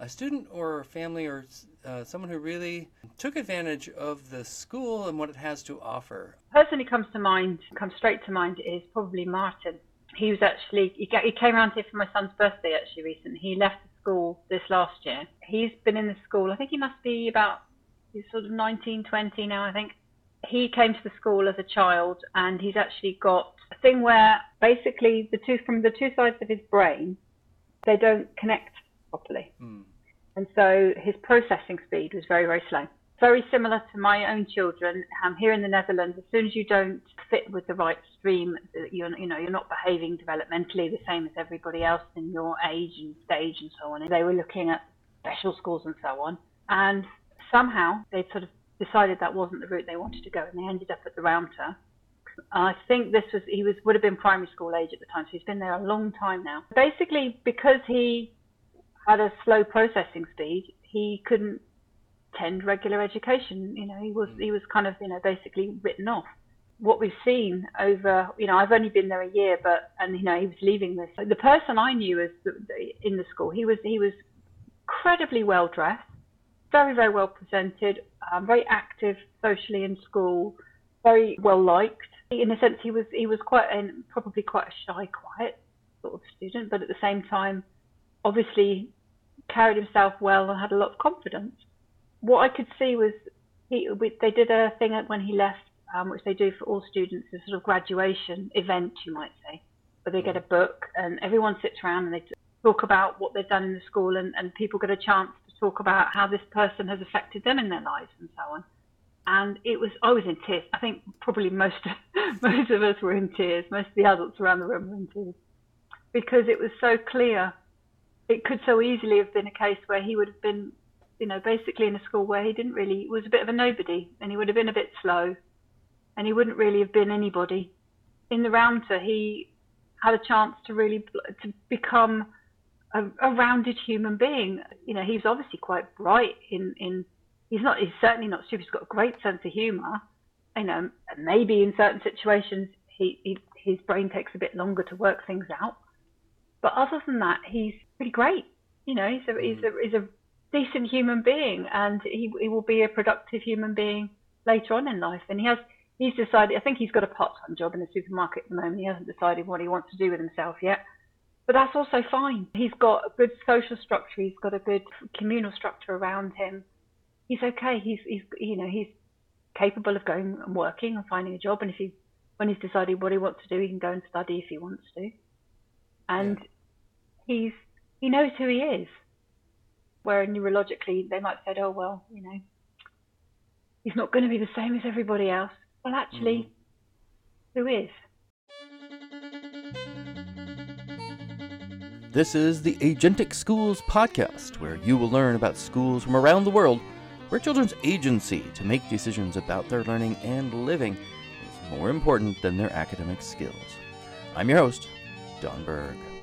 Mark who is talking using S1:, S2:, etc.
S1: a student or a family or uh, someone who really took advantage of the school and what it has to offer?
S2: The person who comes to mind, comes straight to mind, is probably Martin. He was actually he, he came around here for my son's birthday actually recently. He left the school this last year. He's been in the school. I think he must be about he's sort of 19, 20 now. I think he came to the school as a child, and he's actually got a thing where basically the two from the two sides of his brain they don't connect properly. Mm. And so his processing speed was very, very slow. Very similar to my own children. Um, here in the Netherlands, as soon as you don't fit with the right stream, you're, you know, you're not behaving developmentally the same as everybody else in your age and stage and so on. And they were looking at special schools and so on. And somehow they sort of decided that wasn't the route they wanted to go, and they ended up at the Ruimte. I think this was he was would have been primary school age at the time, so he's been there a long time now. Basically, because he had a slow processing speed, he couldn't attend regular education. You know, he was he was kind of you know basically written off. What we've seen over, you know, I've only been there a year, but and you know he was leaving this. The person I knew as in the school, he was he was incredibly well dressed, very very well presented, um, very active socially in school, very well liked in a sense, he was he was quite probably quite a shy, quiet sort of student, but at the same time, obviously carried himself well and had a lot of confidence. What I could see was he they did a thing when he left, um, which they do for all students, a sort of graduation event, you might say, where they get a book and everyone sits around and they talk about what they've done in the school, and, and people get a chance to talk about how this person has affected them in their lives and so on and it was I was in tears. I think probably most most of us were in tears. Most of the adults around the room were in tears because it was so clear. It could so easily have been a case where he would have been, you know, basically in a school where he didn't really was a bit of a nobody, and he would have been a bit slow, and he wouldn't really have been anybody. In the Ruimte, he had a chance to really to become a, a rounded human being. You know, he was obviously quite bright in in he's not. He's certainly not stupid. He's got a great sense of humour. You know, maybe in certain situations he, he his brain takes a bit longer to work things out. But other than that, he's pretty great. You know, he's a he's mm. a he's a decent human being, and he he will be a productive human being later on in life. And he has he's decided. I think he's got a part-time job in a supermarket at the moment. He hasn't decided what he wants to do with himself yet. But that's also fine. He's got a good social structure. He's got a good communal structure around him he's okay. He's he's you know he's capable of going and working and finding a job. And if he when he's decided what he wants to do, he can go and study if he wants to. And yeah. he's he knows who he is. Where neurologically they might have said, oh well, you know, he's not going to be the same as everybody else. Well, actually, mm. who is?
S1: This is the Agentic Schools podcast, where you will learn about schools from around the world where children's agency to make decisions about their learning and living is more important than their academic skills. I'm your host, Don Berg.